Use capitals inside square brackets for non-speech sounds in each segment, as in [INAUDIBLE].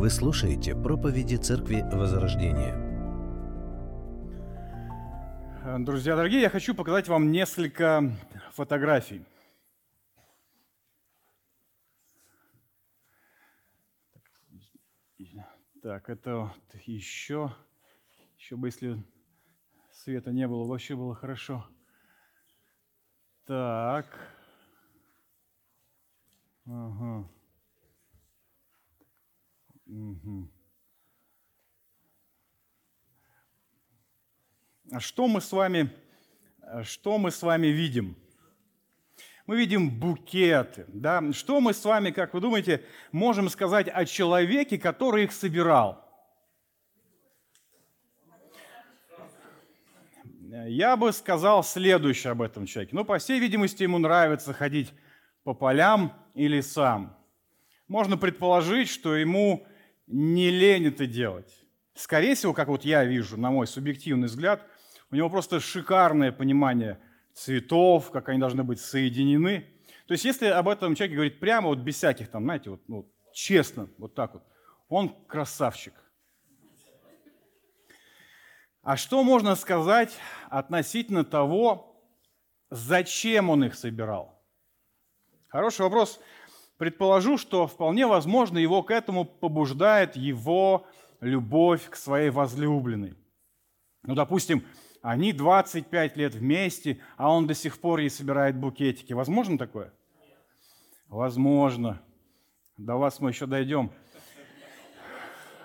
Вы слушаете проповеди Церкви Возрождения. Друзья дорогие, я хочу показать вам несколько фотографий. Так, это вот еще, еще бы, если света не было, вообще было хорошо. Так. Ага. Угу. А что мы с вами, что мы с вами видим? Мы видим букеты. Да? Что мы с вами, как вы думаете, можем сказать о человеке, который их собирал? Я бы сказал следующее об этом человеке. Ну, по всей видимости, ему нравится ходить по полям и лесам. Можно предположить, что ему не лень это делать. Скорее всего, как вот я вижу, на мой субъективный взгляд, у него просто шикарное понимание цветов, как они должны быть соединены. То есть если об этом человеке говорить прямо, вот без всяких там, знаете, вот, ну, честно, вот так вот, он красавчик. А что можно сказать относительно того, зачем он их собирал? Хороший вопрос. Предположу, что вполне возможно его к этому побуждает его любовь к своей возлюбленной. Ну, допустим, они 25 лет вместе, а он до сих пор ей собирает букетики. Возможно такое? Возможно. До вас мы еще дойдем.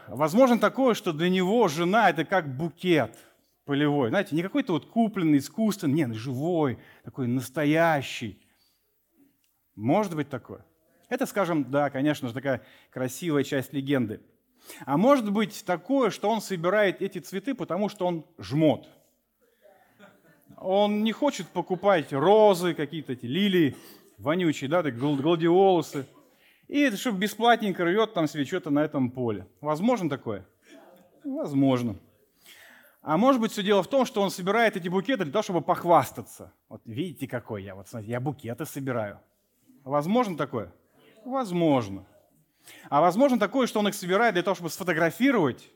Возможно такое, что для него жена – это как букет полевой. Знаете, не какой-то вот купленный, искусственный, нет, живой, такой настоящий. Может быть такое? Это, скажем, да, конечно же, такая красивая часть легенды. А может быть такое, что он собирает эти цветы, потому что он жмот. Он не хочет покупать розы, какие-то эти лилии вонючие, да, так гладиолусы. И чтобы бесплатненько рвет там себе что-то на этом поле. Возможно такое? Возможно. А может быть, все дело в том, что он собирает эти букеты для того, чтобы похвастаться. Вот видите, какой я, вот смотрите, я букеты собираю. Возможно такое? Возможно. А возможно такое, что он их собирает для того, чтобы сфотографировать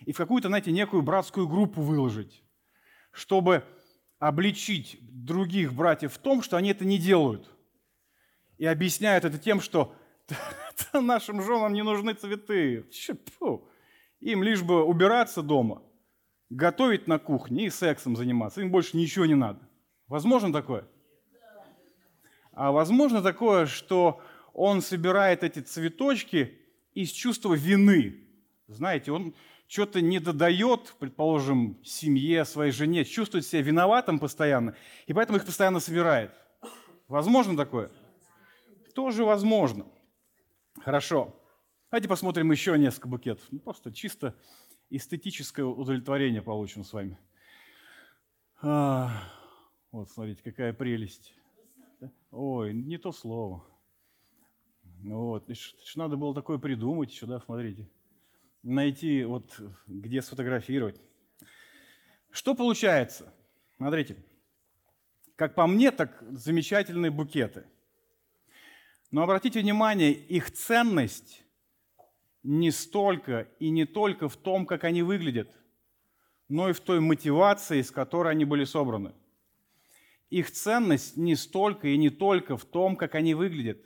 и в какую-то, знаете, некую братскую группу выложить, чтобы обличить других братьев в том, что они это не делают. И объясняют это тем, что [LAUGHS] нашим женам не нужны цветы. Им лишь бы убираться дома, готовить на кухне и сексом заниматься. Им больше ничего не надо. Возможно такое? А возможно такое, что он собирает эти цветочки из чувства вины. Знаете, он что-то не додает, предположим, семье, своей жене, чувствует себя виноватым постоянно, и поэтому их постоянно собирает. Возможно такое? Тоже возможно. Хорошо. Давайте посмотрим еще несколько букетов. Ну, просто чисто эстетическое удовлетворение получим с вами. А, вот, смотрите, какая прелесть. Ой, не то слово. Вот, надо было такое придумать еще, да, смотрите. Найти, вот, где сфотографировать. Что получается? Смотрите, как по мне, так замечательные букеты. Но обратите внимание, их ценность не столько и не только в том, как они выглядят, но и в той мотивации, с которой они были собраны – их ценность не столько и не только в том, как они выглядят,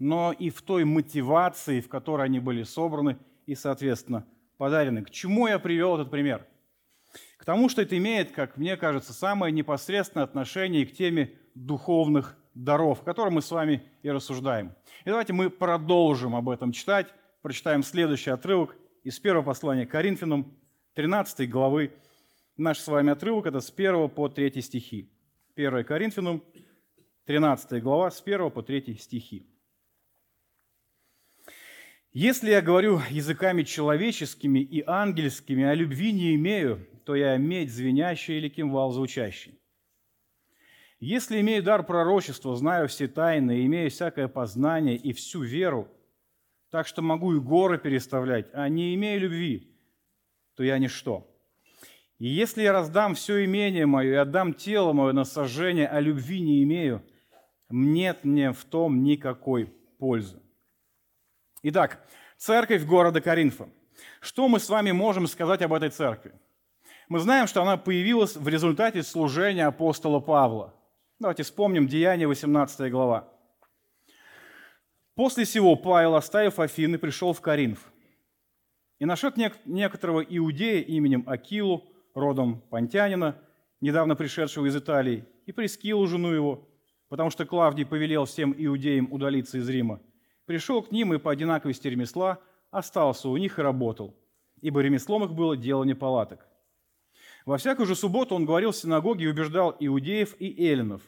но и в той мотивации, в которой они были собраны и, соответственно, подарены. К чему я привел этот пример? К тому, что это имеет, как мне кажется, самое непосредственное отношение к теме духовных даров, о которой мы с вами и рассуждаем. И давайте мы продолжим об этом читать. Прочитаем следующий отрывок из первого послания к Коринфянам, 13 главы. Наш с вами отрывок – это с 1 по 3 стихи. 1 Коринфянам, 13 глава, с 1 по 3 стихи. «Если я говорю языками человеческими и ангельскими, а любви не имею, то я медь звенящая или кимвал звучащий. Если имею дар пророчества, знаю все тайны, имею всякое познание и всю веру, так что могу и горы переставлять, а не имею любви, то я ничто. И если я раздам все имение мое и отдам тело мое на сожжение, а любви не имею, нет мне в том никакой пользы. Итак, Церковь города Коринфа. Что мы с вами можем сказать об этой церкви? Мы знаем, что она появилась в результате служения апостола Павла. Давайте вспомним Деяние, 18 глава. После сего Павел, оставив Афины, пришел в Коринф и нашел некоторого иудея именем Акилу, родом Понтянина, недавно пришедшего из Италии, и Прескилу, жену его, потому что Клавдий повелел всем иудеям удалиться из Рима. Пришел к ним и по одинаковости ремесла остался у них и работал, ибо ремеслом их было делание палаток. Во всякую же субботу он говорил в синагоге и убеждал иудеев и эллинов.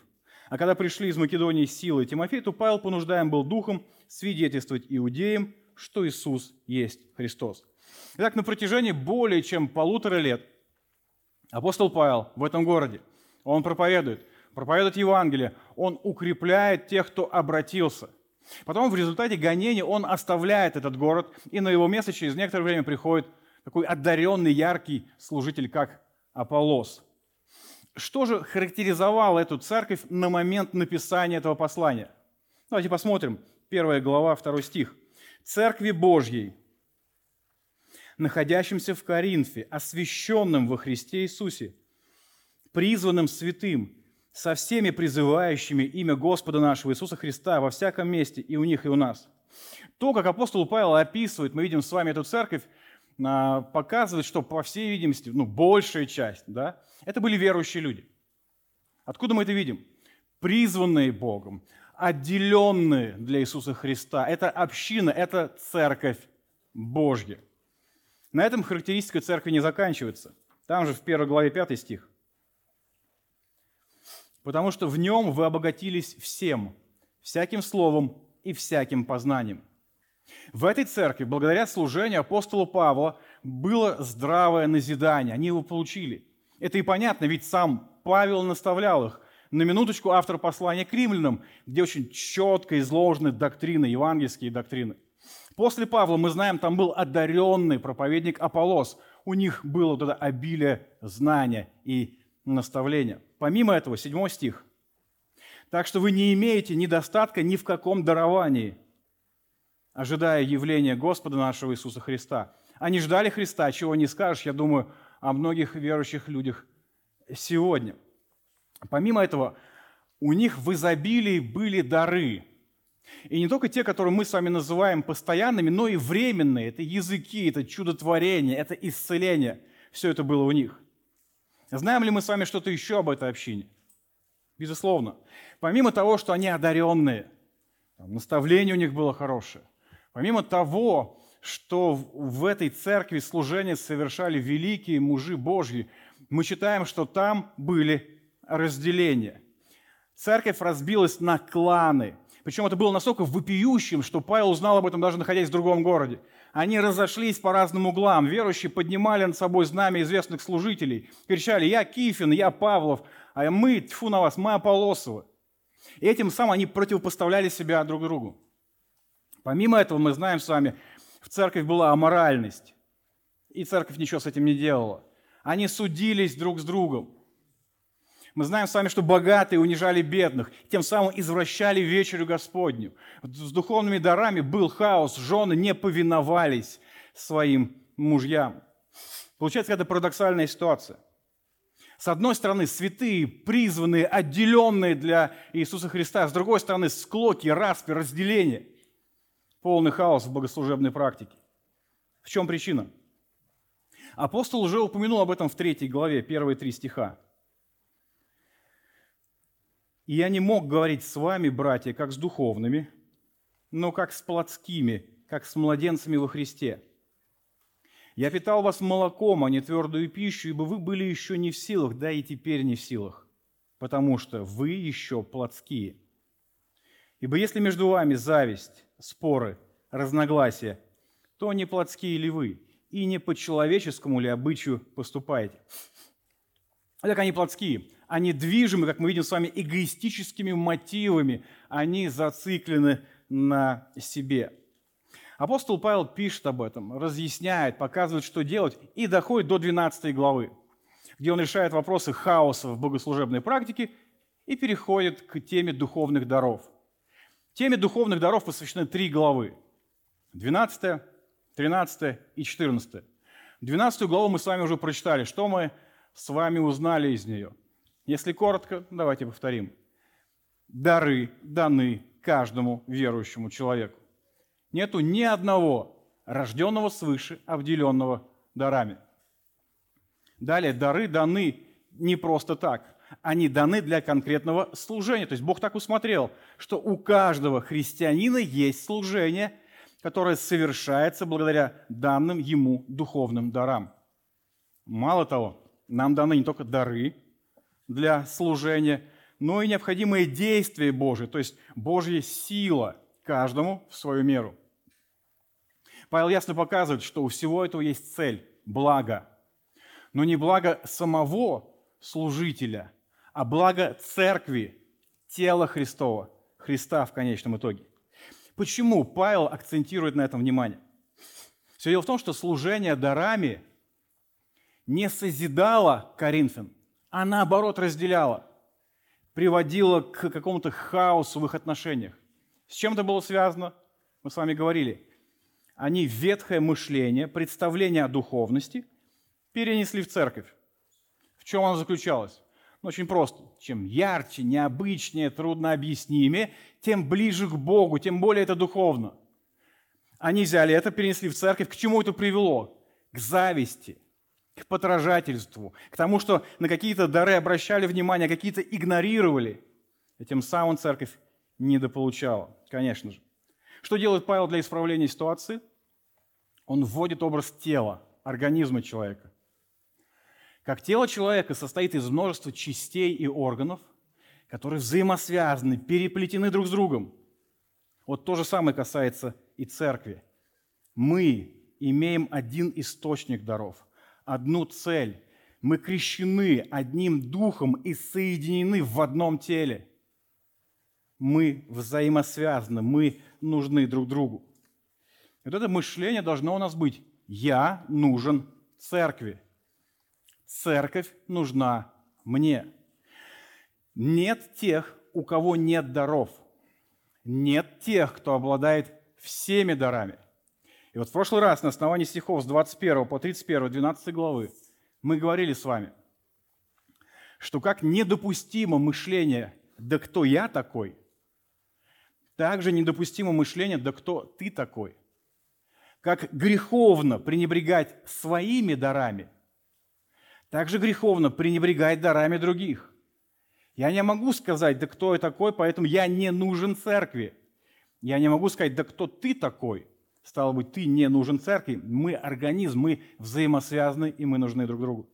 А когда пришли из Македонии силы Тимофей, то Павел понуждаем был духом свидетельствовать иудеям, что Иисус есть Христос. Итак, на протяжении более чем полутора лет апостол Павел в этом городе, он проповедует, проповедует Евангелие, он укрепляет тех, кто обратился. Потом в результате гонения он оставляет этот город, и на его место через некоторое время приходит такой одаренный, яркий служитель, как Аполлос. Что же характеризовало эту церковь на момент написания этого послания? Давайте посмотрим. Первая глава, второй стих. «Церкви Божьей, находящимся в Коринфе, освященным во Христе Иисусе, призванным святым, со всеми призывающими имя Господа нашего Иисуса Христа во всяком месте, и у них, и у нас». То, как апостол Павел описывает, мы видим с вами эту церковь, а, показывает, что, по всей видимости, ну, большая часть, да, это были верующие люди. Откуда мы это видим? Призванные Богом, отделенные для Иисуса Христа. Это община, это церковь Божья. На этом характеристика церкви не заканчивается. Там же в 1 главе 5 стих. «Потому что в нем вы обогатились всем, всяким словом и всяким познанием». В этой церкви, благодаря служению апостола Павла, было здравое назидание. Они его получили. Это и понятно, ведь сам Павел наставлял их. На минуточку автор послания к римлянам, где очень четко изложены доктрины, евангельские доктрины. После Павла, мы знаем, там был одаренный проповедник Аполос. У них было вот это обилие знания и наставления. Помимо этого, 7 стих. «Так что вы не имеете недостатка ни в каком даровании, ожидая явления Господа нашего Иисуса Христа. Они ждали Христа, чего не скажешь, я думаю, о многих верующих людях сегодня. Помимо этого, у них в изобилии были дары. И не только те, которые мы с вами называем постоянными, но и временные. Это языки, это чудотворение, это исцеление. Все это было у них. Знаем ли мы с вами что-то еще об этой общине? Безусловно. Помимо того, что они одаренные, наставление у них было хорошее, Помимо того, что в этой церкви служение совершали великие мужи Божьи, мы читаем, что там были разделения. Церковь разбилась на кланы. Причем это было настолько вопиющим, что Павел узнал об этом даже находясь в другом городе. Они разошлись по разным углам. Верующие поднимали над собой знамя известных служителей. Кричали, я Кифин, я Павлов, а мы, тьфу на вас, мы Аполосовы. И этим самым они противопоставляли себя друг другу. Помимо этого мы знаем с вами, в церковь была аморальность. И церковь ничего с этим не делала. Они судились друг с другом. Мы знаем с вами, что богатые унижали бедных, тем самым извращали вечерю Господню. С духовными дарами был хаос, жены не повиновались своим мужьям. Получается какая-то парадоксальная ситуация. С одной стороны, святые, призванные, отделенные для Иисуса Христа. С другой стороны, склоки, распи, разделения полный хаос в богослужебной практике. В чем причина? Апостол уже упомянул об этом в третьей главе, первые три стиха. «И я не мог говорить с вами, братья, как с духовными, но как с плотскими, как с младенцами во Христе. Я питал вас молоком, а не твердую пищу, ибо вы были еще не в силах, да и теперь не в силах, потому что вы еще плотские. Ибо если между вами зависть, споры, разногласия, то не плотские ли вы, и не по человеческому ли обычаю поступаете. Так они плотские, они движимы, как мы видим с вами, эгоистическими мотивами, они зациклены на себе. Апостол Павел пишет об этом, разъясняет, показывает, что делать, и доходит до 12 главы, где он решает вопросы хаоса в богослужебной практике и переходит к теме духовных даров. Теме духовных даров посвящены три главы. 12, 13 и 14. 12 главу мы с вами уже прочитали. Что мы с вами узнали из нее? Если коротко, давайте повторим. Дары даны каждому верующему человеку. Нету ни одного рожденного свыше, обделенного дарами. Далее, дары даны не просто так. Они даны для конкретного служения. То есть Бог так усмотрел, что у каждого христианина есть служение, которое совершается благодаря данным ему духовным дарам. Мало того, нам даны не только дары для служения, но и необходимые действия Божьи, то есть Божья сила каждому в свою меру. Павел ясно показывает, что у всего этого есть цель – благо. Но не благо самого служителя, а благо церкви, тела Христова, Христа в конечном итоге. Почему Павел акцентирует на этом внимание? Все дело в том, что служение дарами не созидало Коринфян, а наоборот разделяло приводило к какому-то хаосу в их отношениях. С чем это было связано? Мы с вами говорили. Они ветхое мышление, представление о духовности перенесли в церковь. В чем оно заключалось? Ну, очень просто. Чем ярче, необычнее, труднообъяснимее, тем ближе к Богу, тем более это духовно. Они взяли это, перенесли в церковь. К чему это привело? К зависти, к подражательству, к тому, что на какие-то дары обращали внимание, а какие-то игнорировали. И тем самым церковь недополучала, конечно же. Что делает Павел для исправления ситуации? Он вводит образ тела, организма человека. Как тело человека состоит из множества частей и органов, которые взаимосвязаны, переплетены друг с другом. Вот то же самое касается и церкви. Мы имеем один источник даров – одну цель. Мы крещены одним духом и соединены в одном теле. Мы взаимосвязаны, мы нужны друг другу. Вот это мышление должно у нас быть. Я нужен церкви. Церковь нужна мне. Нет тех, у кого нет даров. Нет тех, кто обладает всеми дарами. И вот в прошлый раз на основании стихов с 21 по 31, 12 главы мы говорили с вами, что как недопустимо мышление «да кто я такой», также недопустимо мышление «да кто ты такой». Как греховно пренебрегать своими дарами, также греховно пренебрегать дарами других. Я не могу сказать, да кто я такой, поэтому я не нужен церкви. Я не могу сказать, да кто ты такой, Стало быть, ты не нужен церкви, мы организм, мы взаимосвязаны, и мы нужны друг другу.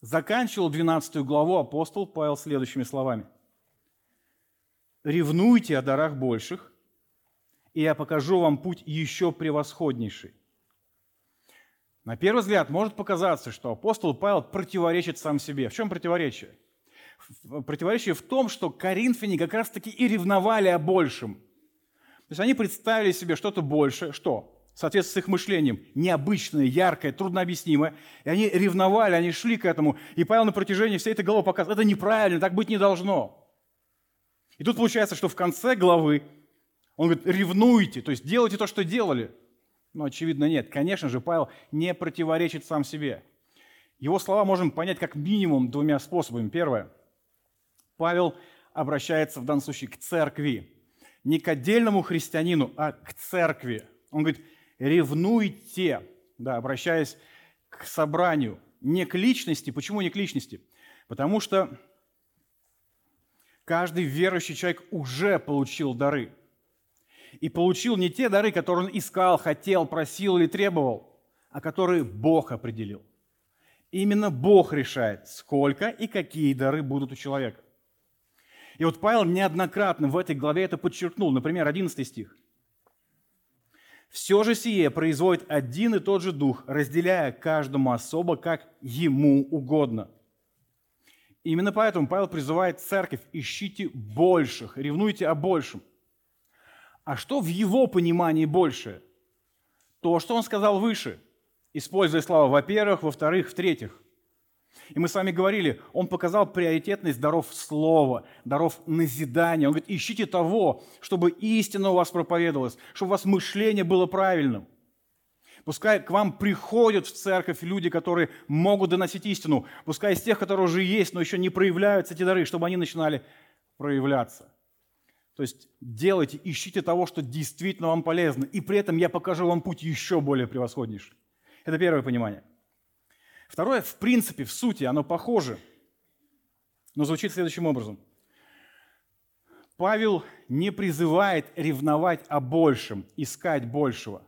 Заканчивал 12 главу апостол Павел следующими словами. «Ревнуйте о дарах больших, и я покажу вам путь еще превосходнейший». На первый взгляд может показаться, что апостол Павел противоречит сам себе. В чем противоречие? Противоречие в том, что коринфяне как раз-таки и ревновали о большем – то есть они представили себе что-то большее, что? соответственно, с их мышлением, необычное, яркое, труднообъяснимое. И они ревновали, они шли к этому. И Павел на протяжении всей этой главы показывает, это неправильно, так быть не должно. И тут получается, что в конце главы он говорит, ревнуйте, то есть делайте то, что делали. Но, очевидно, нет. Конечно же, Павел не противоречит сам себе. Его слова можем понять как минимум двумя способами. Первое. Павел обращается в данном случае к церкви не к отдельному христианину, а к церкви. Он говорит, ревнуйте, да, обращаясь к собранию, не к личности. Почему не к личности? Потому что каждый верующий человек уже получил дары. И получил не те дары, которые он искал, хотел, просил или требовал, а которые Бог определил. Именно Бог решает, сколько и какие дары будут у человека. И вот Павел неоднократно в этой главе это подчеркнул. Например, 11 стих. «Все же сие производит один и тот же Дух, разделяя каждому особо, как ему угодно». Именно поэтому Павел призывает церковь, ищите больших, ревнуйте о большем. А что в его понимании больше? То, что он сказал выше, используя слова «во-первых», «во-вторых», «в-третьих». И мы с вами говорили, он показал приоритетность даров слова, даров назидания. Он говорит, ищите того, чтобы истина у вас проповедовалась, чтобы у вас мышление было правильным. Пускай к вам приходят в церковь люди, которые могут доносить истину. Пускай из тех, которые уже есть, но еще не проявляются эти дары, чтобы они начинали проявляться. То есть делайте, ищите того, что действительно вам полезно. И при этом я покажу вам путь еще более превосходнейший. Это первое понимание. Второе, в принципе, в сути, оно похоже, но звучит следующим образом. Павел не призывает ревновать о большем, искать большего.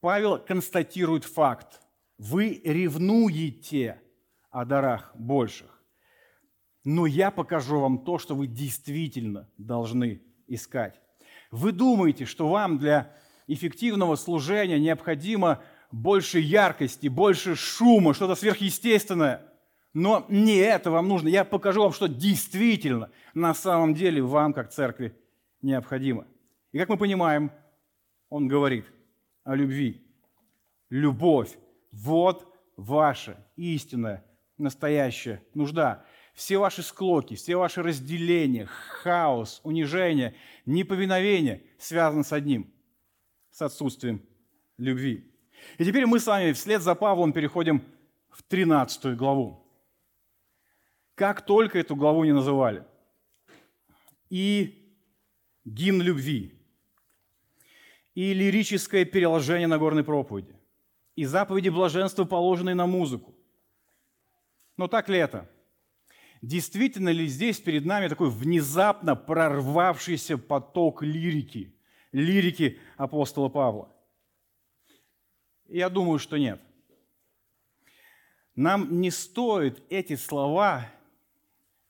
Павел констатирует факт. Вы ревнуете о дарах больших. Но я покажу вам то, что вы действительно должны искать. Вы думаете, что вам для эффективного служения необходимо больше яркости, больше шума, что-то сверхъестественное. Но не это вам нужно. Я покажу вам, что действительно на самом деле вам, как церкви, необходимо. И как мы понимаем, он говорит о любви. Любовь – вот ваша истинная, настоящая нужда. Все ваши склоки, все ваши разделения, хаос, унижение, неповиновение связаны с одним – с отсутствием любви. И теперь мы с вами вслед за Павлом переходим в 13 главу. Как только эту главу не называли. И гимн любви, и лирическое переложение на горной проповеди, и заповеди блаженства, положенные на музыку. Но так ли это? Действительно ли здесь перед нами такой внезапно прорвавшийся поток лирики, лирики апостола Павла? Я думаю, что нет. Нам не стоит эти слова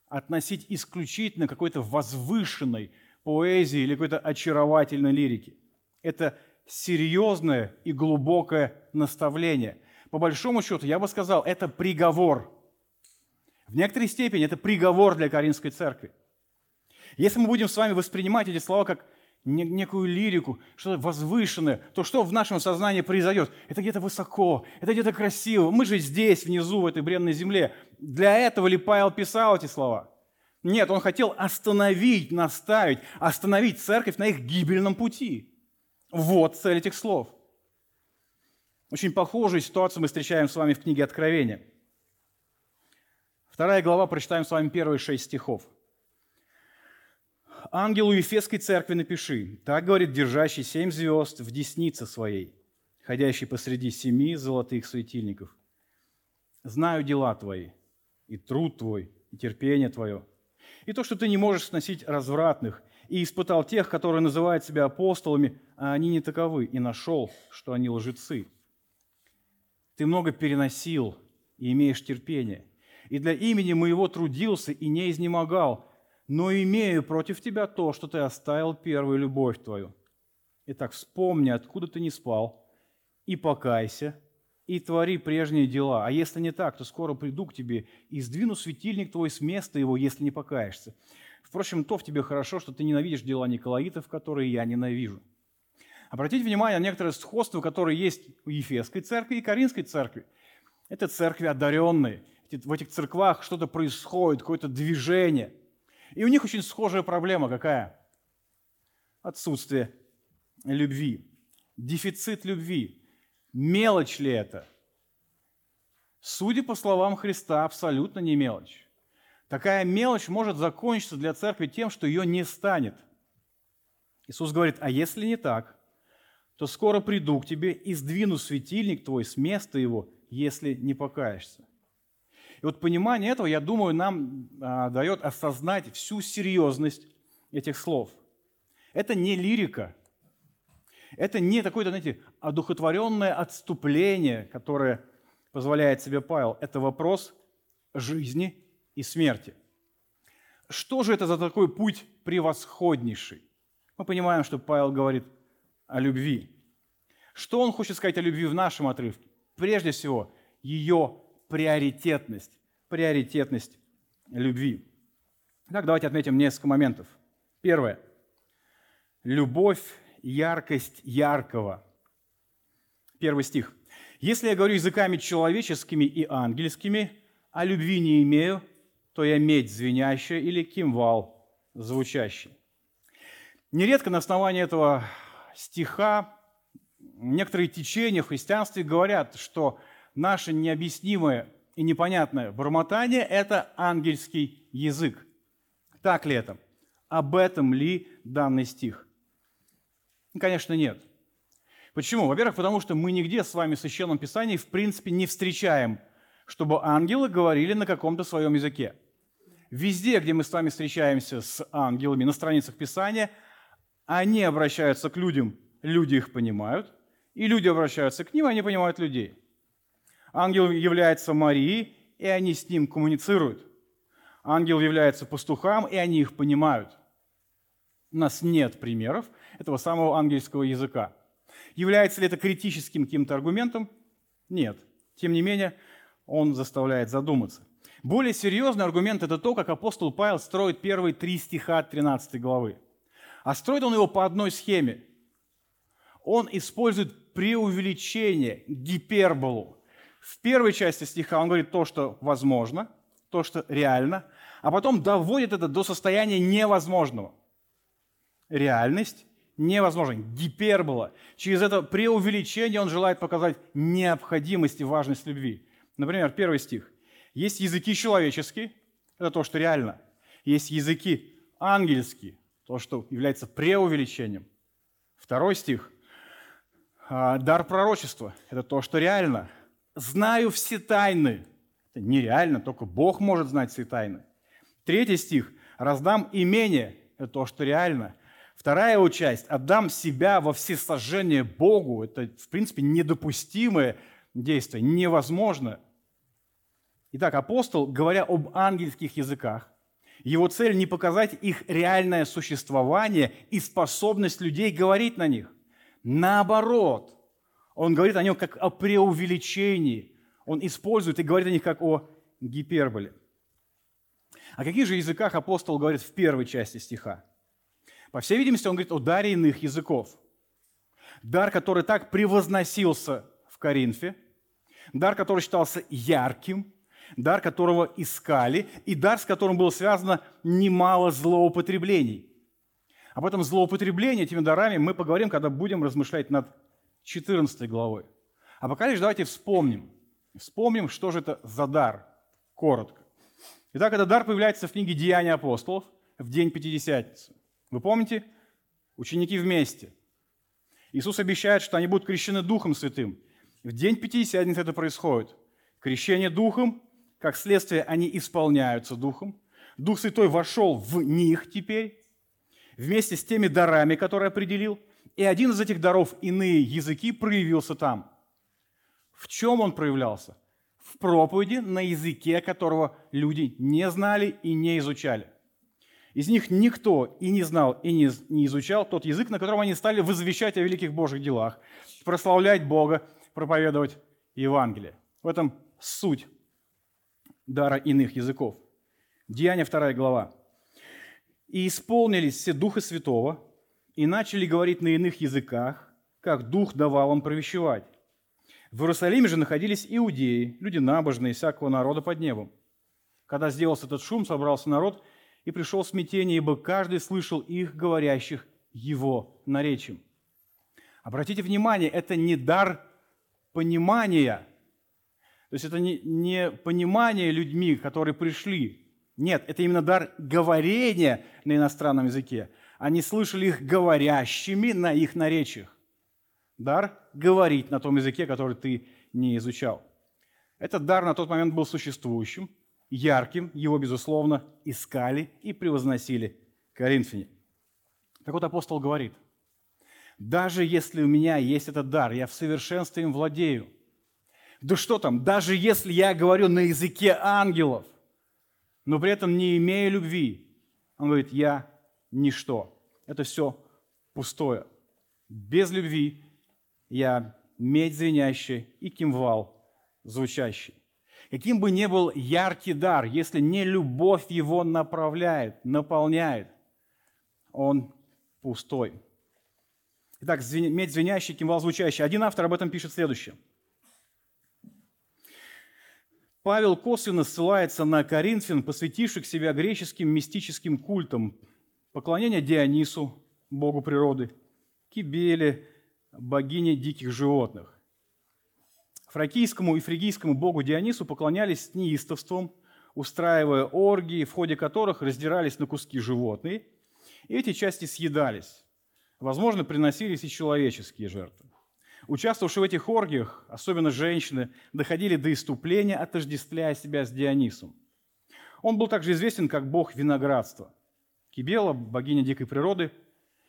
относить исключительно к какой-то возвышенной поэзии или какой-то очаровательной лирике. Это серьезное и глубокое наставление. По большому счету, я бы сказал, это приговор. В некоторой степени это приговор для Каринской церкви. Если мы будем с вами воспринимать эти слова как некую лирику, что-то возвышенное, то что в нашем сознании произойдет? Это где-то высоко, это где-то красиво. Мы же здесь, внизу, в этой бренной земле. Для этого ли Павел писал эти слова? Нет, он хотел остановить, наставить, остановить церковь на их гибельном пути. Вот цель этих слов. Очень похожую ситуацию мы встречаем с вами в книге Откровения. Вторая глава, прочитаем с вами первые шесть стихов – ангелу Ефесской церкви напиши, так говорит держащий семь звезд в деснице своей, ходящий посреди семи золотых светильников. Знаю дела твои, и труд твой, и терпение твое, и то, что ты не можешь сносить развратных, и испытал тех, которые называют себя апостолами, а они не таковы, и нашел, что они лжецы. Ты много переносил и имеешь терпение, и для имени моего трудился и не изнемогал, но имею против тебя то, что ты оставил первую любовь твою. Итак, вспомни, откуда ты не спал, и покайся, и твори прежние дела. А если не так, то скоро приду к тебе и сдвину светильник твой с места его, если не покаешься. Впрочем, то в тебе хорошо, что ты ненавидишь дела Николаитов, которые я ненавижу. Обратите внимание на некоторые сходства, которые есть у Ефесской церкви и Каринской церкви. Это церкви одаренные. В этих церквах что-то происходит, какое-то движение – и у них очень схожая проблема какая? Отсутствие любви, дефицит любви. Мелочь ли это? Судя по словам Христа, абсолютно не мелочь. Такая мелочь может закончиться для церкви тем, что ее не станет. Иисус говорит, а если не так, то скоро приду к тебе и сдвину светильник твой с места его, если не покаешься. И вот понимание этого, я думаю, нам а, дает осознать всю серьезность этих слов. Это не лирика. Это не такое-то, знаете, одухотворенное отступление, которое позволяет себе Павел. Это вопрос жизни и смерти. Что же это за такой путь превосходнейший? Мы понимаем, что Павел говорит о любви. Что он хочет сказать о любви в нашем отрывке? Прежде всего, ее приоритетность, приоритетность любви. Так, давайте отметим несколько моментов. Первое. Любовь, яркость яркого. Первый стих. «Если я говорю языками человеческими и ангельскими, а любви не имею, то я медь звенящая или кимвал звучащий». Нередко на основании этого стиха некоторые течения в христианстве говорят, что наше необъяснимое и непонятное бормотание – это ангельский язык. Так ли это? Об этом ли данный стих? Конечно, нет. Почему? Во-первых, потому что мы нигде с вами в Священном Писании в принципе не встречаем, чтобы ангелы говорили на каком-то своем языке. Везде, где мы с вами встречаемся с ангелами на страницах Писания, они обращаются к людям, люди их понимают, и люди обращаются к ним, они понимают людей. Ангел является Марией, и они с ним коммуницируют. Ангел является пастухам, и они их понимают. У нас нет примеров этого самого ангельского языка. Является ли это критическим каким-то аргументом? Нет. Тем не менее, он заставляет задуматься. Более серьезный аргумент – это то, как апостол Павел строит первые три стиха 13 главы. А строит он его по одной схеме. Он использует преувеличение, гиперболу. В первой части стиха он говорит то, что возможно, то, что реально, а потом доводит это до состояния невозможного. Реальность невозможна, гипербола. Через это преувеличение он желает показать необходимость и важность любви. Например, первый стих. Есть языки человеческие, это то, что реально. Есть языки ангельские, то, что является преувеличением. Второй стих. А, дар пророчества – это то, что реально. Знаю все тайны. Это нереально, только Бог может знать все тайны. Третий стих. Раздам имение – это то, что реально. Вторая его часть. Отдам себя во всесожжение Богу. Это, в принципе, недопустимое действие, невозможно. Итак, апостол, говоря об ангельских языках, его цель не показать их реальное существование и способность людей говорить на них. Наоборот, он говорит о нем как о преувеличении. Он использует и говорит о них как о гиперболе. О каких же языках апостол говорит в первой части стиха? По всей видимости, он говорит о даре иных языков. Дар, который так превозносился в Коринфе, дар, который считался ярким, дар которого искали, и дар, с которым было связано немало злоупотреблений. Об этом злоупотреблении этими дарами мы поговорим, когда будем размышлять над 14 главой. А пока лишь давайте вспомним. Вспомним, что же это за дар, коротко. Итак, этот дар появляется в книге «Деяния апостолов» в день Пятидесятницы. Вы помните? Ученики вместе. Иисус обещает, что они будут крещены Духом Святым. В день Пятидесятницы это происходит. Крещение Духом как следствие, они исполняются Духом. Дух Святой вошел в них теперь, вместе с теми дарами, которые определил. И один из этих даров, иные языки, проявился там. В чем он проявлялся? В проповеди на языке, которого люди не знали и не изучали. Из них никто и не знал, и не, не изучал тот язык, на котором они стали возвещать о великих Божьих делах, прославлять Бога, проповедовать Евангелие. В этом суть дара иных языков. Деяние 2 глава. «И исполнились все Духа Святого, и начали говорить на иных языках, как Дух давал им провещевать. В Иерусалиме же находились иудеи, люди набожные, всякого народа под небом. Когда сделался этот шум, собрался народ, и пришел смятение, ибо каждый слышал их, говорящих его наречием. Обратите внимание, это не дар понимания, то есть это не, не понимание людьми, которые пришли. Нет, это именно дар говорения на иностранном языке. Они слышали их говорящими на их наречиях. Дар говорить на том языке, который ты не изучал. Этот дар на тот момент был существующим, ярким, его, безусловно, искали и превозносили коринфяне. Так вот апостол говорит, даже если у меня есть этот дар, я в совершенстве им владею – да что там, даже если я говорю на языке ангелов, но при этом не имея любви, он говорит, я ничто. Это все пустое. Без любви я медь звенящая и кимвал звучащий. Каким бы ни был яркий дар, если не любовь его направляет, наполняет, он пустой. Итак, медь звенящий, кимвал звучащий. Один автор об этом пишет следующее – Павел косвенно ссылается на коринфян, посвятивших себя греческим мистическим культам, поклонение Дионису, богу природы, Кибеле, богине диких животных. Фракийскому и фригийскому богу Дионису поклонялись с неистовством, устраивая оргии, в ходе которых раздирались на куски животные, и эти части съедались. Возможно, приносились и человеческие жертвы. Участвовавшие в этих оргиях, особенно женщины, доходили до иступления, отождествляя себя с Дионисом. Он был также известен как бог виноградства. Кибела, богиня дикой природы,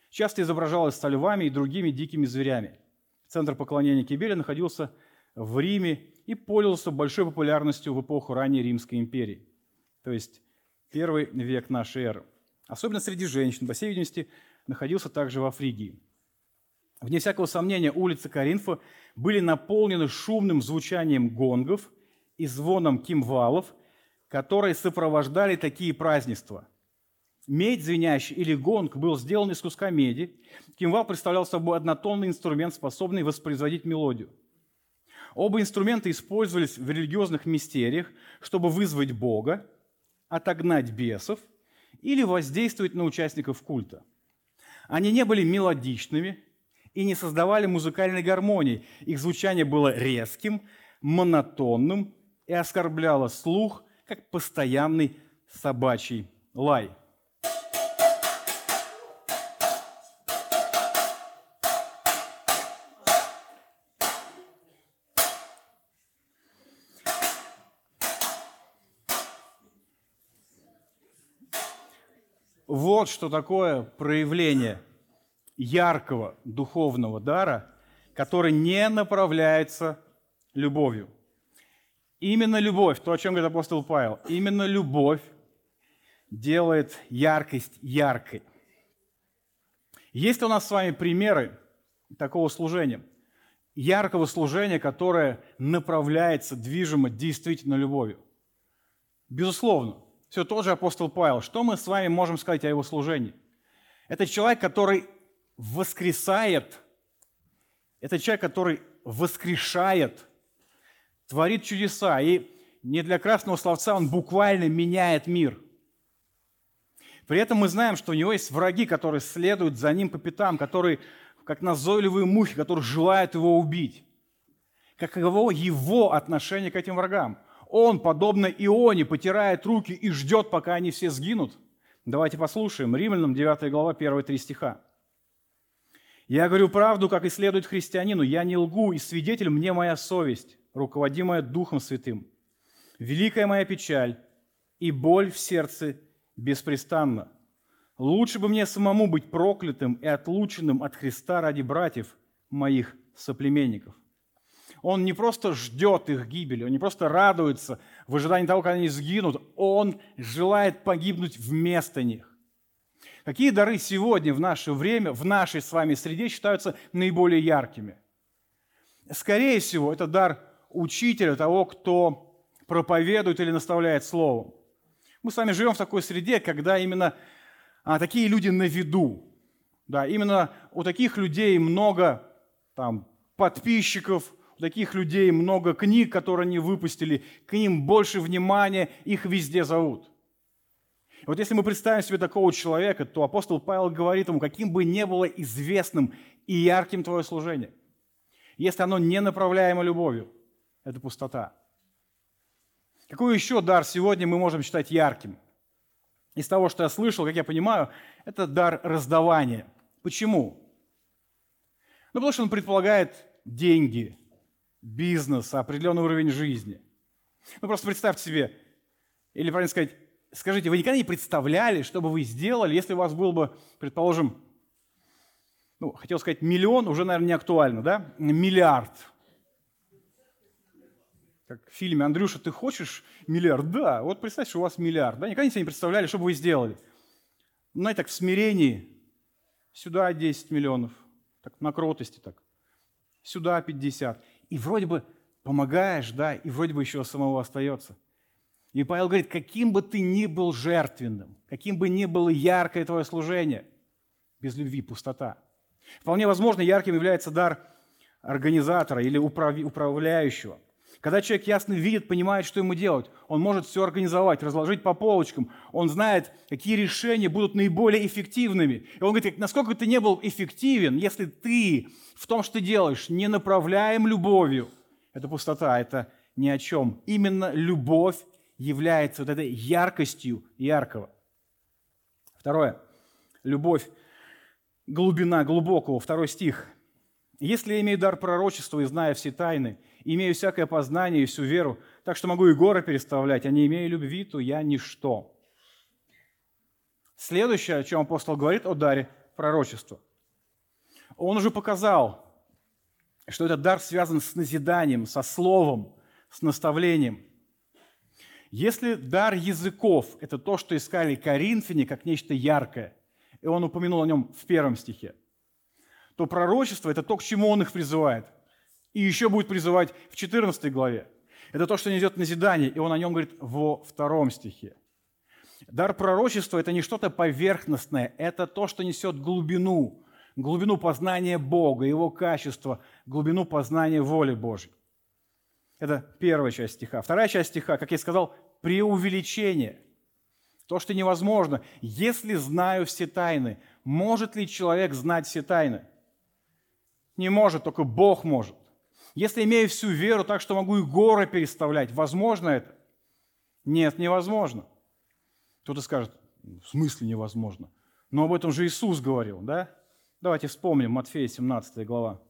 часто изображалась со львами и другими дикими зверями. Центр поклонения Кибеле находился в Риме и пользовался большой популярностью в эпоху ранней Римской империи, то есть первый век нашей эры. Особенно среди женщин, по всей видимости, находился также во Фригии. Вне всякого сомнения, улицы Коринфа были наполнены шумным звучанием гонгов и звоном кимвалов, которые сопровождали такие празднества. Медь звенящий или гонг был сделан из куска меди. Кимвал представлял собой однотонный инструмент, способный воспроизводить мелодию. Оба инструмента использовались в религиозных мистериях, чтобы вызвать Бога, отогнать бесов или воздействовать на участников культа. Они не были мелодичными, и не создавали музыкальной гармонии. Их звучание было резким, монотонным и оскорбляло слух, как постоянный собачий лай. Вот что такое проявление – яркого духовного дара, который не направляется любовью. Именно любовь, то, о чем говорит апостол Павел, именно любовь делает яркость яркой. Есть у нас с вами примеры такого служения, яркого служения, которое направляется движимо действительно любовью? Безусловно. Все тот же апостол Павел. Что мы с вами можем сказать о его служении? Это человек, который воскресает. Это человек, который воскрешает, творит чудеса. И не для красного словца он буквально меняет мир. При этом мы знаем, что у него есть враги, которые следуют за ним по пятам, которые, как назойливые мухи, которые желают его убить. Каково его отношение к этим врагам? Он, подобно Ионе, потирает руки и ждет, пока они все сгинут. Давайте послушаем. Римлянам 9 глава, 1-3 стиха. Я говорю правду, как и следует христианину. Я не лгу, и свидетель мне моя совесть, руководимая Духом Святым. Великая моя печаль и боль в сердце беспрестанно. Лучше бы мне самому быть проклятым и отлученным от Христа ради братьев моих соплеменников. Он не просто ждет их гибели, он не просто радуется в ожидании того, когда они сгинут, он желает погибнуть вместо них. Какие дары сегодня в наше время, в нашей с вами среде считаются наиболее яркими? Скорее всего, это дар учителя, того, кто проповедует или наставляет словом. Мы с вами живем в такой среде, когда именно а, такие люди на виду. Да, именно у таких людей много там, подписчиков, таких людей много книг, которые они выпустили, к ним больше внимания, их везде зовут. И вот если мы представим себе такого человека, то апостол Павел говорит ему, каким бы ни было известным и ярким твое служение, если оно не направляемо любовью, это пустота. Какой еще дар сегодня мы можем считать ярким? Из того, что я слышал, как я понимаю, это дар раздавания. Почему? Ну, потому что он предполагает деньги, бизнес, определенный уровень жизни. Ну, просто представьте себе, или, правильно сказать, скажите, вы никогда не представляли, что бы вы сделали, если у вас был бы, предположим, ну, хотел сказать миллион, уже, наверное, не актуально, да? Миллиард. Как в фильме «Андрюша, ты хочешь миллиард?» Да, вот представьте, что у вас миллиард. Да? Никогда себе не представляли, что бы вы сделали. Ну, знаете, так в смирении. Сюда 10 миллионов. Так на кротости так. Сюда 50. И вроде бы помогаешь, да, и вроде бы еще самого остается – и Павел говорит, каким бы ты ни был жертвенным, каким бы ни было яркое твое служение, без любви пустота. Вполне возможно, ярким является дар организатора или управляющего. Когда человек ясно видит, понимает, что ему делать, он может все организовать, разложить по полочкам, он знает, какие решения будут наиболее эффективными. И он говорит, насколько ты не был эффективен, если ты в том, что ты делаешь, не направляем любовью. Это пустота, это ни о чем. Именно любовь является вот этой яркостью яркого. Второе. Любовь, глубина глубокого. Второй стих. «Если я имею дар пророчества и знаю все тайны, имею всякое познание и всю веру, так что могу и горы переставлять, а не имею любви, то я ничто». Следующее, о чем апостол говорит о даре пророчества. Он уже показал, что этот дар связан с назиданием, со словом, с наставлением. Если дар языков – это то, что искали коринфяне, как нечто яркое, и он упомянул о нем в первом стихе, то пророчество – это то, к чему он их призывает. И еще будет призывать в 14 главе. Это то, что несет назидание, и он о нем говорит во втором стихе. Дар пророчества – это не что-то поверхностное, это то, что несет глубину, глубину познания Бога, Его качества, глубину познания воли Божьей. Это первая часть стиха. Вторая часть стиха, как я сказал, преувеличение. То, что невозможно. Если знаю все тайны, может ли человек знать все тайны? Не может, только Бог может. Если имею всю веру так, что могу и горы переставлять, возможно это? Нет, невозможно. Кто-то скажет, в смысле невозможно? Но об этом же Иисус говорил, да? Давайте вспомним Матфея 17 глава.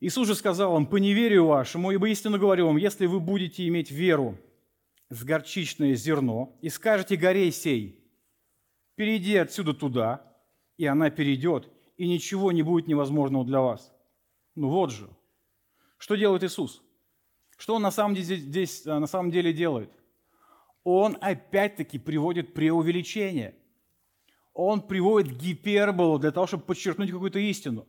Иисус же сказал им, по неверию вашему, ибо истинно говорю вам, если вы будете иметь веру с горчичное зерно и скажете горе сей, перейди отсюда туда, и она перейдет, и ничего не будет невозможного для вас. Ну вот же. Что делает Иисус? Что Он на самом деле, здесь, на самом деле делает? Он опять-таки приводит преувеличение – он приводит гиперболу для того, чтобы подчеркнуть какую-то истину.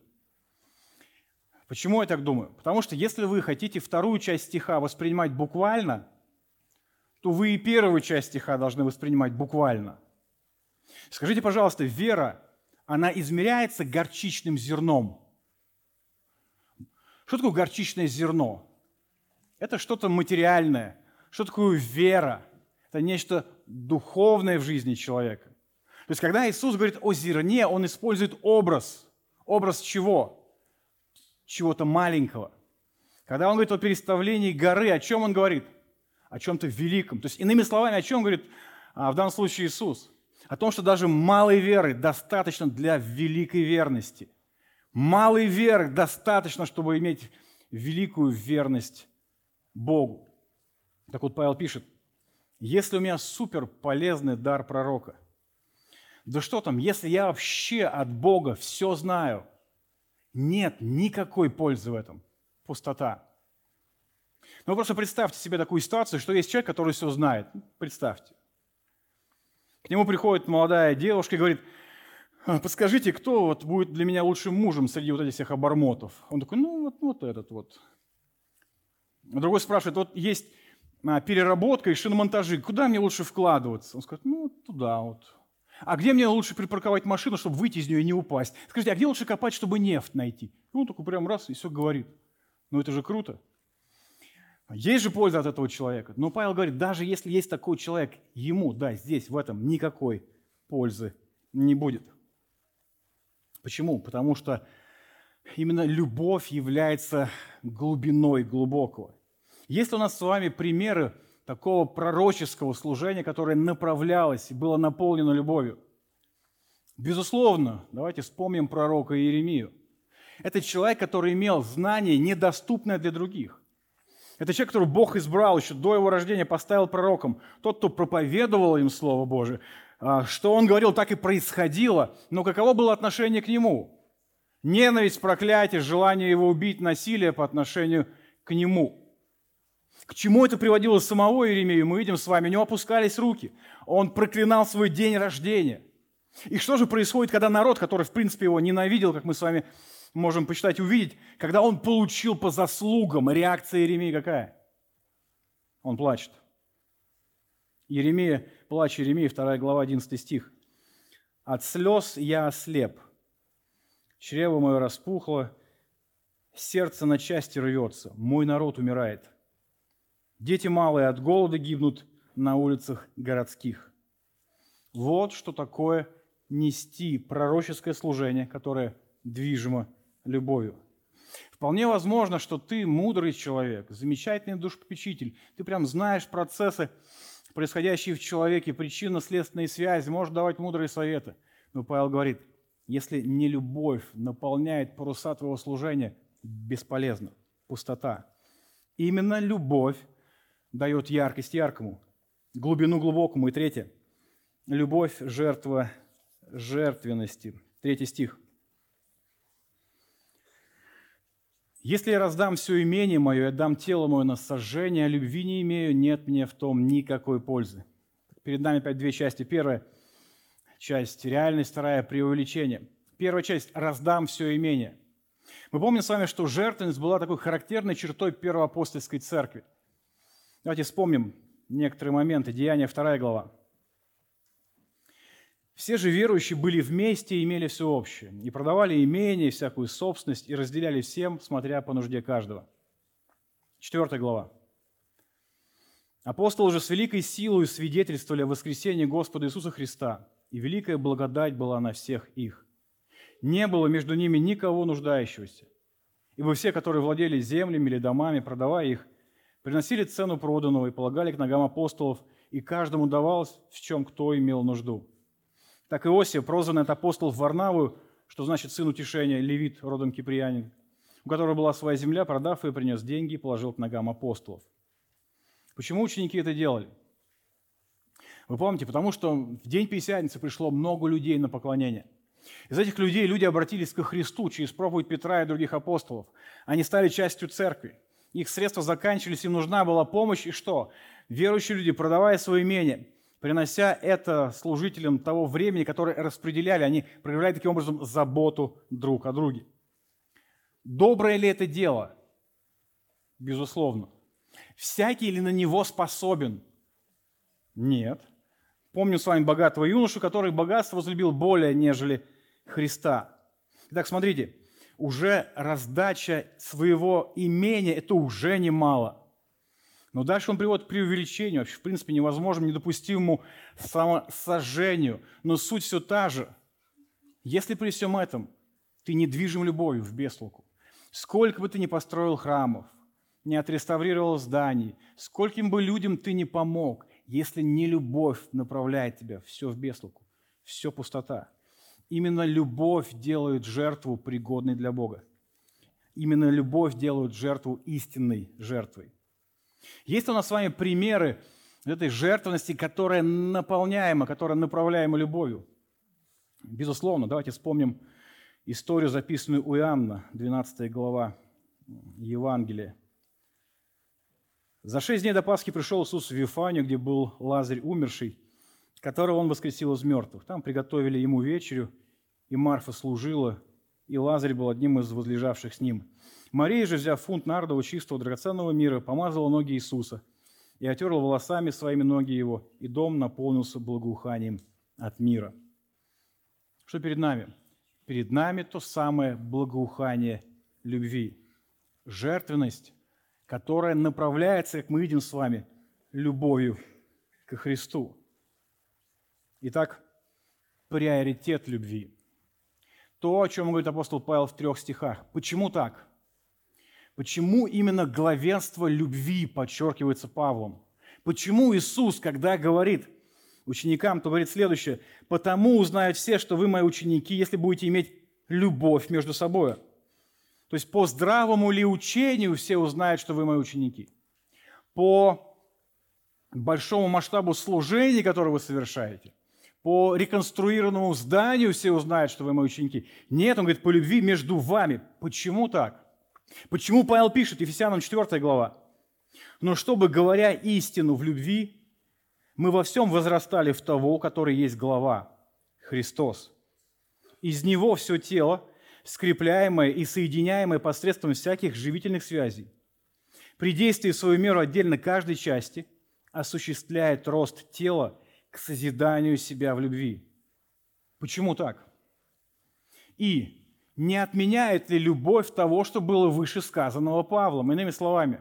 Почему я так думаю? Потому что если вы хотите вторую часть стиха воспринимать буквально, то вы и первую часть стиха должны воспринимать буквально. Скажите, пожалуйста, вера, она измеряется горчичным зерном. Что такое горчичное зерно? Это что-то материальное. Что такое вера? Это нечто духовное в жизни человека. То есть, когда Иисус говорит о зерне, Он использует образ. Образ чего? Чего-то маленького. Когда Он говорит о переставлении горы, о чем Он говорит? О чем-то великом. То есть, иными словами, о чем говорит а, в данном случае Иисус? О том, что даже малой веры достаточно для великой верности. Малой веры достаточно, чтобы иметь великую верность Богу. Так вот Павел пишет, если у меня супер полезный дар пророка – да что там, если я вообще от Бога все знаю, нет никакой пользы в этом. Пустота. Ну, просто представьте себе такую ситуацию, что есть человек, который все знает. Представьте. К нему приходит молодая девушка и говорит, «А, подскажите, кто вот будет для меня лучшим мужем среди вот этих всех обормотов? Он такой, ну, вот, вот этот вот. Другой спрашивает, вот есть а, переработка и шиномонтажи, куда мне лучше вкладываться? Он скажет, ну, туда вот. А где мне лучше припарковать машину, чтобы выйти из нее и не упасть? Скажите, а где лучше копать, чтобы нефть найти? Ну, он такой прям раз и все говорит. Ну, это же круто. Есть же польза от этого человека. Но Павел говорит, даже если есть такой человек, ему, да, здесь, в этом никакой пользы не будет. Почему? Потому что именно любовь является глубиной глубокого. Есть у нас с вами примеры такого пророческого служения, которое направлялось и было наполнено любовью. Безусловно, давайте вспомним пророка Иеремию. Это человек, который имел знание, недоступное для других. Это человек, которого Бог избрал еще до его рождения, поставил пророком. Тот, кто проповедовал им Слово Божие. А, что он говорил, так и происходило. Но каково было отношение к нему? Ненависть, проклятие, желание его убить, насилие по отношению к нему – к чему это приводило самого Иеремию, мы видим с вами, у него опускались руки. Он проклинал свой день рождения. И что же происходит, когда народ, который, в принципе, его ненавидел, как мы с вами можем почитать и увидеть, когда он получил по заслугам, реакция Иеремии какая? Он плачет. Еремия, плач Еремии, 2 глава, 11 стих. «От слез я ослеп, чрево мое распухло, Сердце на части рвется, мой народ умирает. Дети малые от голода гибнут на улицах городских. Вот что такое нести пророческое служение, которое движимо любовью. Вполне возможно, что ты мудрый человек, замечательный душпопечитель. Ты прям знаешь процессы, происходящие в человеке, причинно-следственные связи, можешь давать мудрые советы. Но Павел говорит, если не любовь наполняет паруса твоего служения, бесполезно, пустота. Именно любовь дает яркость яркому, глубину глубокому. И третье, любовь – жертва жертвенности. Третий стих – Если я раздам все имение мое и отдам тело мое на сожжение, а любви не имею, нет мне в том никакой пользы. Перед нами опять две части. Первая часть – реальность, вторая – преувеличение. Первая часть – раздам все имение. Мы помним с вами, что жертвенность была такой характерной чертой первоапостольской церкви. Давайте вспомним некоторые моменты. Деяния, вторая глава. Все же верующие были вместе и имели все общее, и продавали имение, всякую собственность, и разделяли всем, смотря по нужде каждого. Четвертая глава. Апостолы же с великой силой свидетельствовали о воскресении Господа Иисуса Христа, и великая благодать была на всех их. Не было между ними никого нуждающегося, ибо все, которые владели землями или домами, продавая их, приносили цену проданного и полагали к ногам апостолов, и каждому давалось, в чем кто имел нужду – так и Иосия, прозванный от апостолов Варнаву, что значит сын утешения, левит, родом киприянин, у которого была своя земля, продав ее, принес деньги и положил к ногам апостолов. Почему ученики это делали? Вы помните, потому что в день Пятидесятницы пришло много людей на поклонение. Из этих людей люди обратились ко Христу через проповедь Петра и других апостолов. Они стали частью церкви. Их средства заканчивались, им нужна была помощь. И что? Верующие люди, продавая свое имение, принося это служителям того времени, которое распределяли, они проявляли таким образом заботу друг о друге. Доброе ли это дело? Безусловно. Всякий ли на него способен? Нет. Помню с вами богатого юношу, который богатство возлюбил более, нежели Христа. Итак, смотрите, уже раздача своего имения – это уже немало – но дальше он приводит к преувеличению, вообще, в принципе, невозможному, недопустимому самосожжению. Но суть все та же. Если при всем этом ты не движим любовью в бестолку, сколько бы ты ни построил храмов, не отреставрировал зданий, скольким бы людям ты не помог, если не любовь направляет тебя, все в бестолку, все пустота. Именно любовь делает жертву пригодной для Бога. Именно любовь делает жертву истинной жертвой. Есть у нас с вами примеры этой жертвенности, которая наполняема, которая направляема любовью. Безусловно, давайте вспомним историю, записанную у Иоанна, 12 глава Евангелия. За шесть дней до Пасхи пришел Иисус в Вифанию, где был Лазарь умерший, которого он воскресил из мертвых. Там приготовили ему вечерю, и Марфа служила, и Лазарь был одним из возлежавших с ним. Мария же, взяв фунт нардового чистого драгоценного мира, помазала ноги Иисуса и отерла волосами своими ноги его, и дом наполнился благоуханием от мира. Что перед нами? Перед нами то самое благоухание любви, жертвенность, которая направляется, как мы видим с вами, любовью к Христу. Итак, приоритет любви. То, о чем говорит апостол Павел в трех стихах. Почему так? Почему именно главенство любви подчеркивается Павлом? Почему Иисус, когда говорит ученикам, то говорит следующее. «Потому узнают все, что вы мои ученики, если будете иметь любовь между собой». То есть по здравому ли учению все узнают, что вы мои ученики? По большому масштабу служений, которое вы совершаете? По реконструированному зданию все узнают, что вы мои ученики? Нет, он говорит, по любви между вами. Почему так? Почему Павел пишет, Ефесянам 4 глава? «Но чтобы, говоря истину в любви, мы во всем возрастали в того, который есть глава, Христос. Из Него все тело, скрепляемое и соединяемое посредством всяких живительных связей, при действии свою меру отдельно каждой части осуществляет рост тела к созиданию себя в любви. Почему так? И не отменяет ли любовь того, что было выше сказанного Павлом? Иными словами,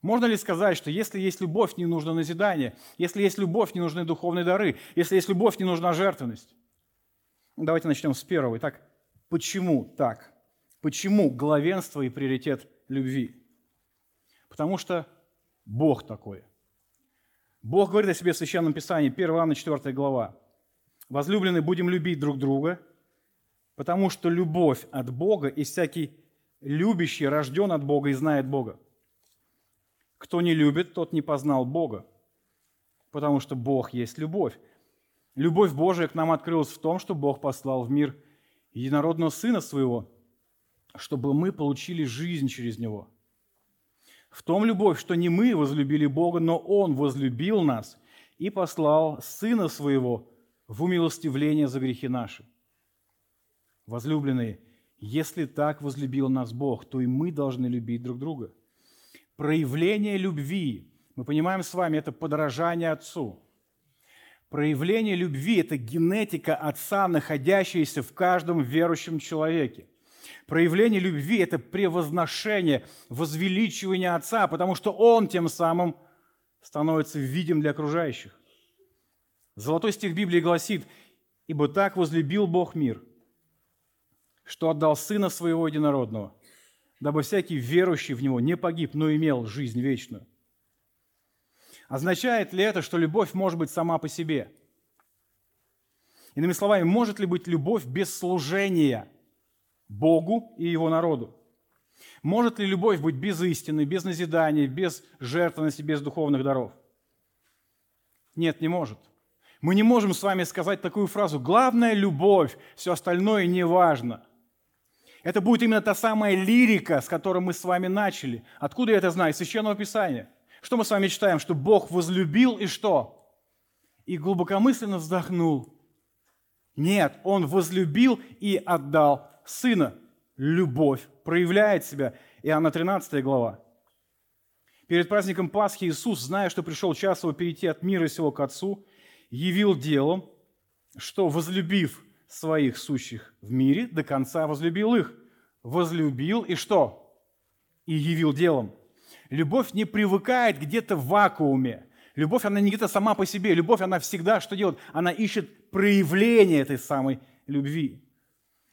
можно ли сказать, что если есть любовь, не нужно назидание, если есть любовь, не нужны духовные дары, если есть любовь, не нужна жертвенность? Давайте начнем с первого. Итак, почему так? Почему главенство и приоритет любви? Потому что Бог такой. Бог говорит о себе в Священном Писании, 1 Иоанна 4 глава. «Возлюбленные, будем любить друг друга, потому что любовь от Бога, и всякий любящий рожден от Бога и знает Бога. Кто не любит, тот не познал Бога, потому что Бог есть любовь. Любовь Божия к нам открылась в том, что Бог послал в мир единородного Сына Своего, чтобы мы получили жизнь через Него. В том любовь, что не мы возлюбили Бога, но Он возлюбил нас и послал Сына Своего в умилостивление за грехи наши. Возлюбленные, если так возлюбил нас Бог, то и мы должны любить друг друга. Проявление любви, мы понимаем с вами, это подражание Отцу. Проявление любви – это генетика Отца, находящаяся в каждом верующем человеке. Проявление любви – это превозношение, возвеличивание Отца, потому что Он тем самым становится видим для окружающих. Золотой стих Библии гласит, «Ибо так возлюбил Бог мир, что отдал Сына Своего Единородного, дабы всякий верующий в Него не погиб, но имел жизнь вечную». Означает ли это, что любовь может быть сама по себе? Иными словами, может ли быть любовь без служения Богу и Его народу? Может ли любовь быть без истины, без назидания, без жертвенности, без духовных даров? Нет, не может. Мы не можем с вами сказать такую фразу «главная любовь, все остальное не важно». Это будет именно та самая лирика, с которой мы с вами начали. Откуда я это знаю? Из Священного Писания – что мы с вами читаем? Что Бог возлюбил и что? И глубокомысленно вздохнул. Нет, Он возлюбил и отдал Сына. Любовь проявляет себя. Иоанна 13 глава. Перед праздником Пасхи Иисус, зная, что пришел час его перейти от мира сего к Отцу, явил делом, что, возлюбив своих сущих в мире, до конца возлюбил их. Возлюбил и что? И явил делом – Любовь не привыкает где-то в вакууме. Любовь, она не где-то сама по себе. Любовь, она всегда что делает? Она ищет проявление этой самой любви.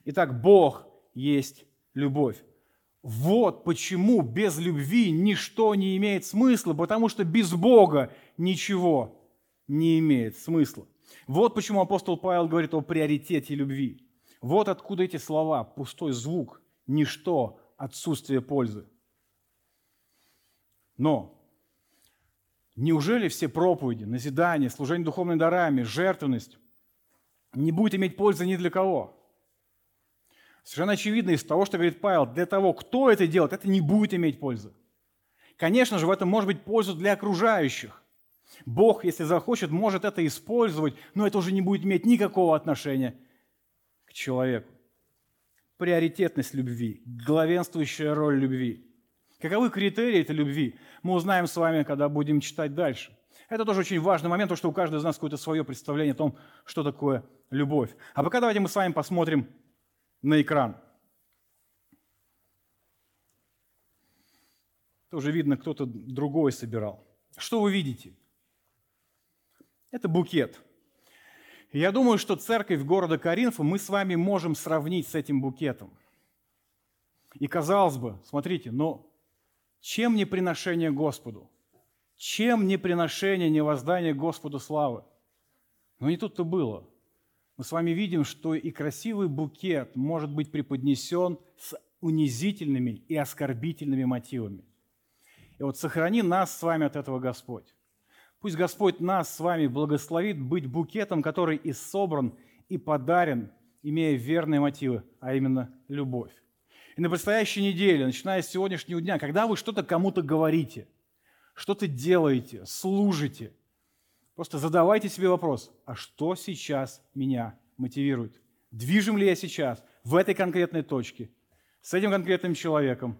Итак, Бог есть любовь. Вот почему без любви ничто не имеет смысла, потому что без Бога ничего не имеет смысла. Вот почему апостол Павел говорит о приоритете любви. Вот откуда эти слова, пустой звук, ничто, отсутствие пользы. Но неужели все проповеди, назидания, служение духовными дарами, жертвенность не будет иметь пользы ни для кого? Совершенно очевидно из того, что говорит Павел, для того, кто это делает, это не будет иметь пользы. Конечно же, в этом может быть польза для окружающих. Бог, если захочет, может это использовать, но это уже не будет иметь никакого отношения к человеку. Приоритетность любви, главенствующая роль любви – Каковы критерии этой любви, мы узнаем с вами, когда будем читать дальше. Это тоже очень важный момент, потому что у каждого из нас какое-то свое представление о том, что такое любовь. А пока давайте мы с вами посмотрим на экран. Тоже видно, кто-то другой собирал. Что вы видите? Это букет. Я думаю, что церковь города Каринфа мы с вами можем сравнить с этим букетом. И казалось бы, смотрите, но чем не приношение Господу? Чем не приношение, не воздание Господу славы? Но не тут-то было. Мы с вами видим, что и красивый букет может быть преподнесен с унизительными и оскорбительными мотивами. И вот сохрани нас с вами от этого Господь. Пусть Господь нас с вами благословит быть букетом, который и собран, и подарен, имея верные мотивы, а именно любовь. И на предстоящей неделе, начиная с сегодняшнего дня, когда вы что-то кому-то говорите, что-то делаете, служите, просто задавайте себе вопрос, а что сейчас меня мотивирует? Движим ли я сейчас в этой конкретной точке, с этим конкретным человеком,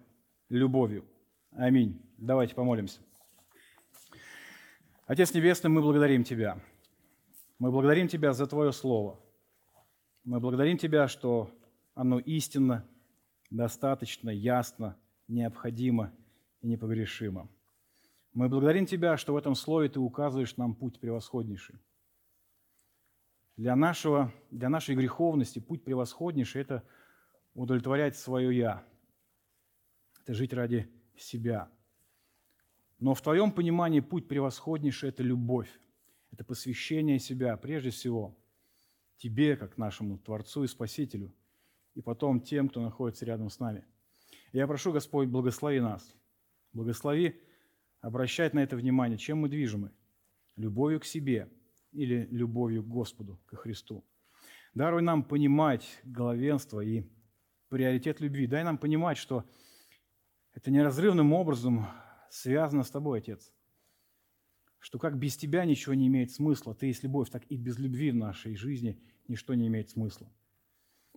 любовью? Аминь. Давайте помолимся. Отец Небесный, мы благодарим Тебя. Мы благодарим Тебя за Твое Слово. Мы благодарим Тебя, что оно истинно, достаточно, ясно, необходимо и непогрешимо. Мы благодарим Тебя, что в этом слове Ты указываешь нам путь превосходнейший. Для, нашего, для нашей греховности путь превосходнейший – это удовлетворять свое «я», это жить ради себя. Но в Твоем понимании путь превосходнейший – это любовь, это посвящение себя, прежде всего, Тебе, как нашему Творцу и Спасителю, и потом тем, кто находится рядом с нами. Я прошу, Господь, благослови нас, благослови обращать на это внимание, чем мы движимы? Любовью к себе или любовью к Господу, к Христу. Даруй нам понимать главенство и приоритет любви. Дай нам понимать, что это неразрывным образом связано с Тобой, Отец. Что как без Тебя ничего не имеет смысла, Ты есть любовь, так и без любви в нашей жизни ничто не имеет смысла.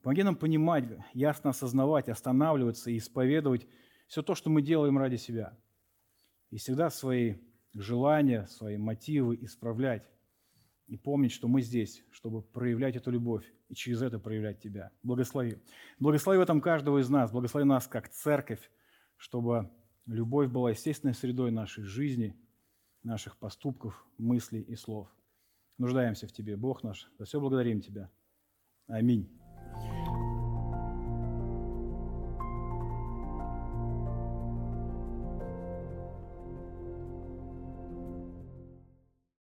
Помоги нам понимать, ясно осознавать, останавливаться и исповедовать все то, что мы делаем ради себя – и всегда свои желания, свои мотивы исправлять и помнить, что мы здесь, чтобы проявлять эту любовь и через это проявлять Тебя. Благослови. Благослови в этом каждого из нас, благослови нас как церковь, чтобы любовь была естественной средой нашей жизни, наших поступков, мыслей и слов. Нуждаемся в Тебе, Бог наш. За все благодарим Тебя. Аминь.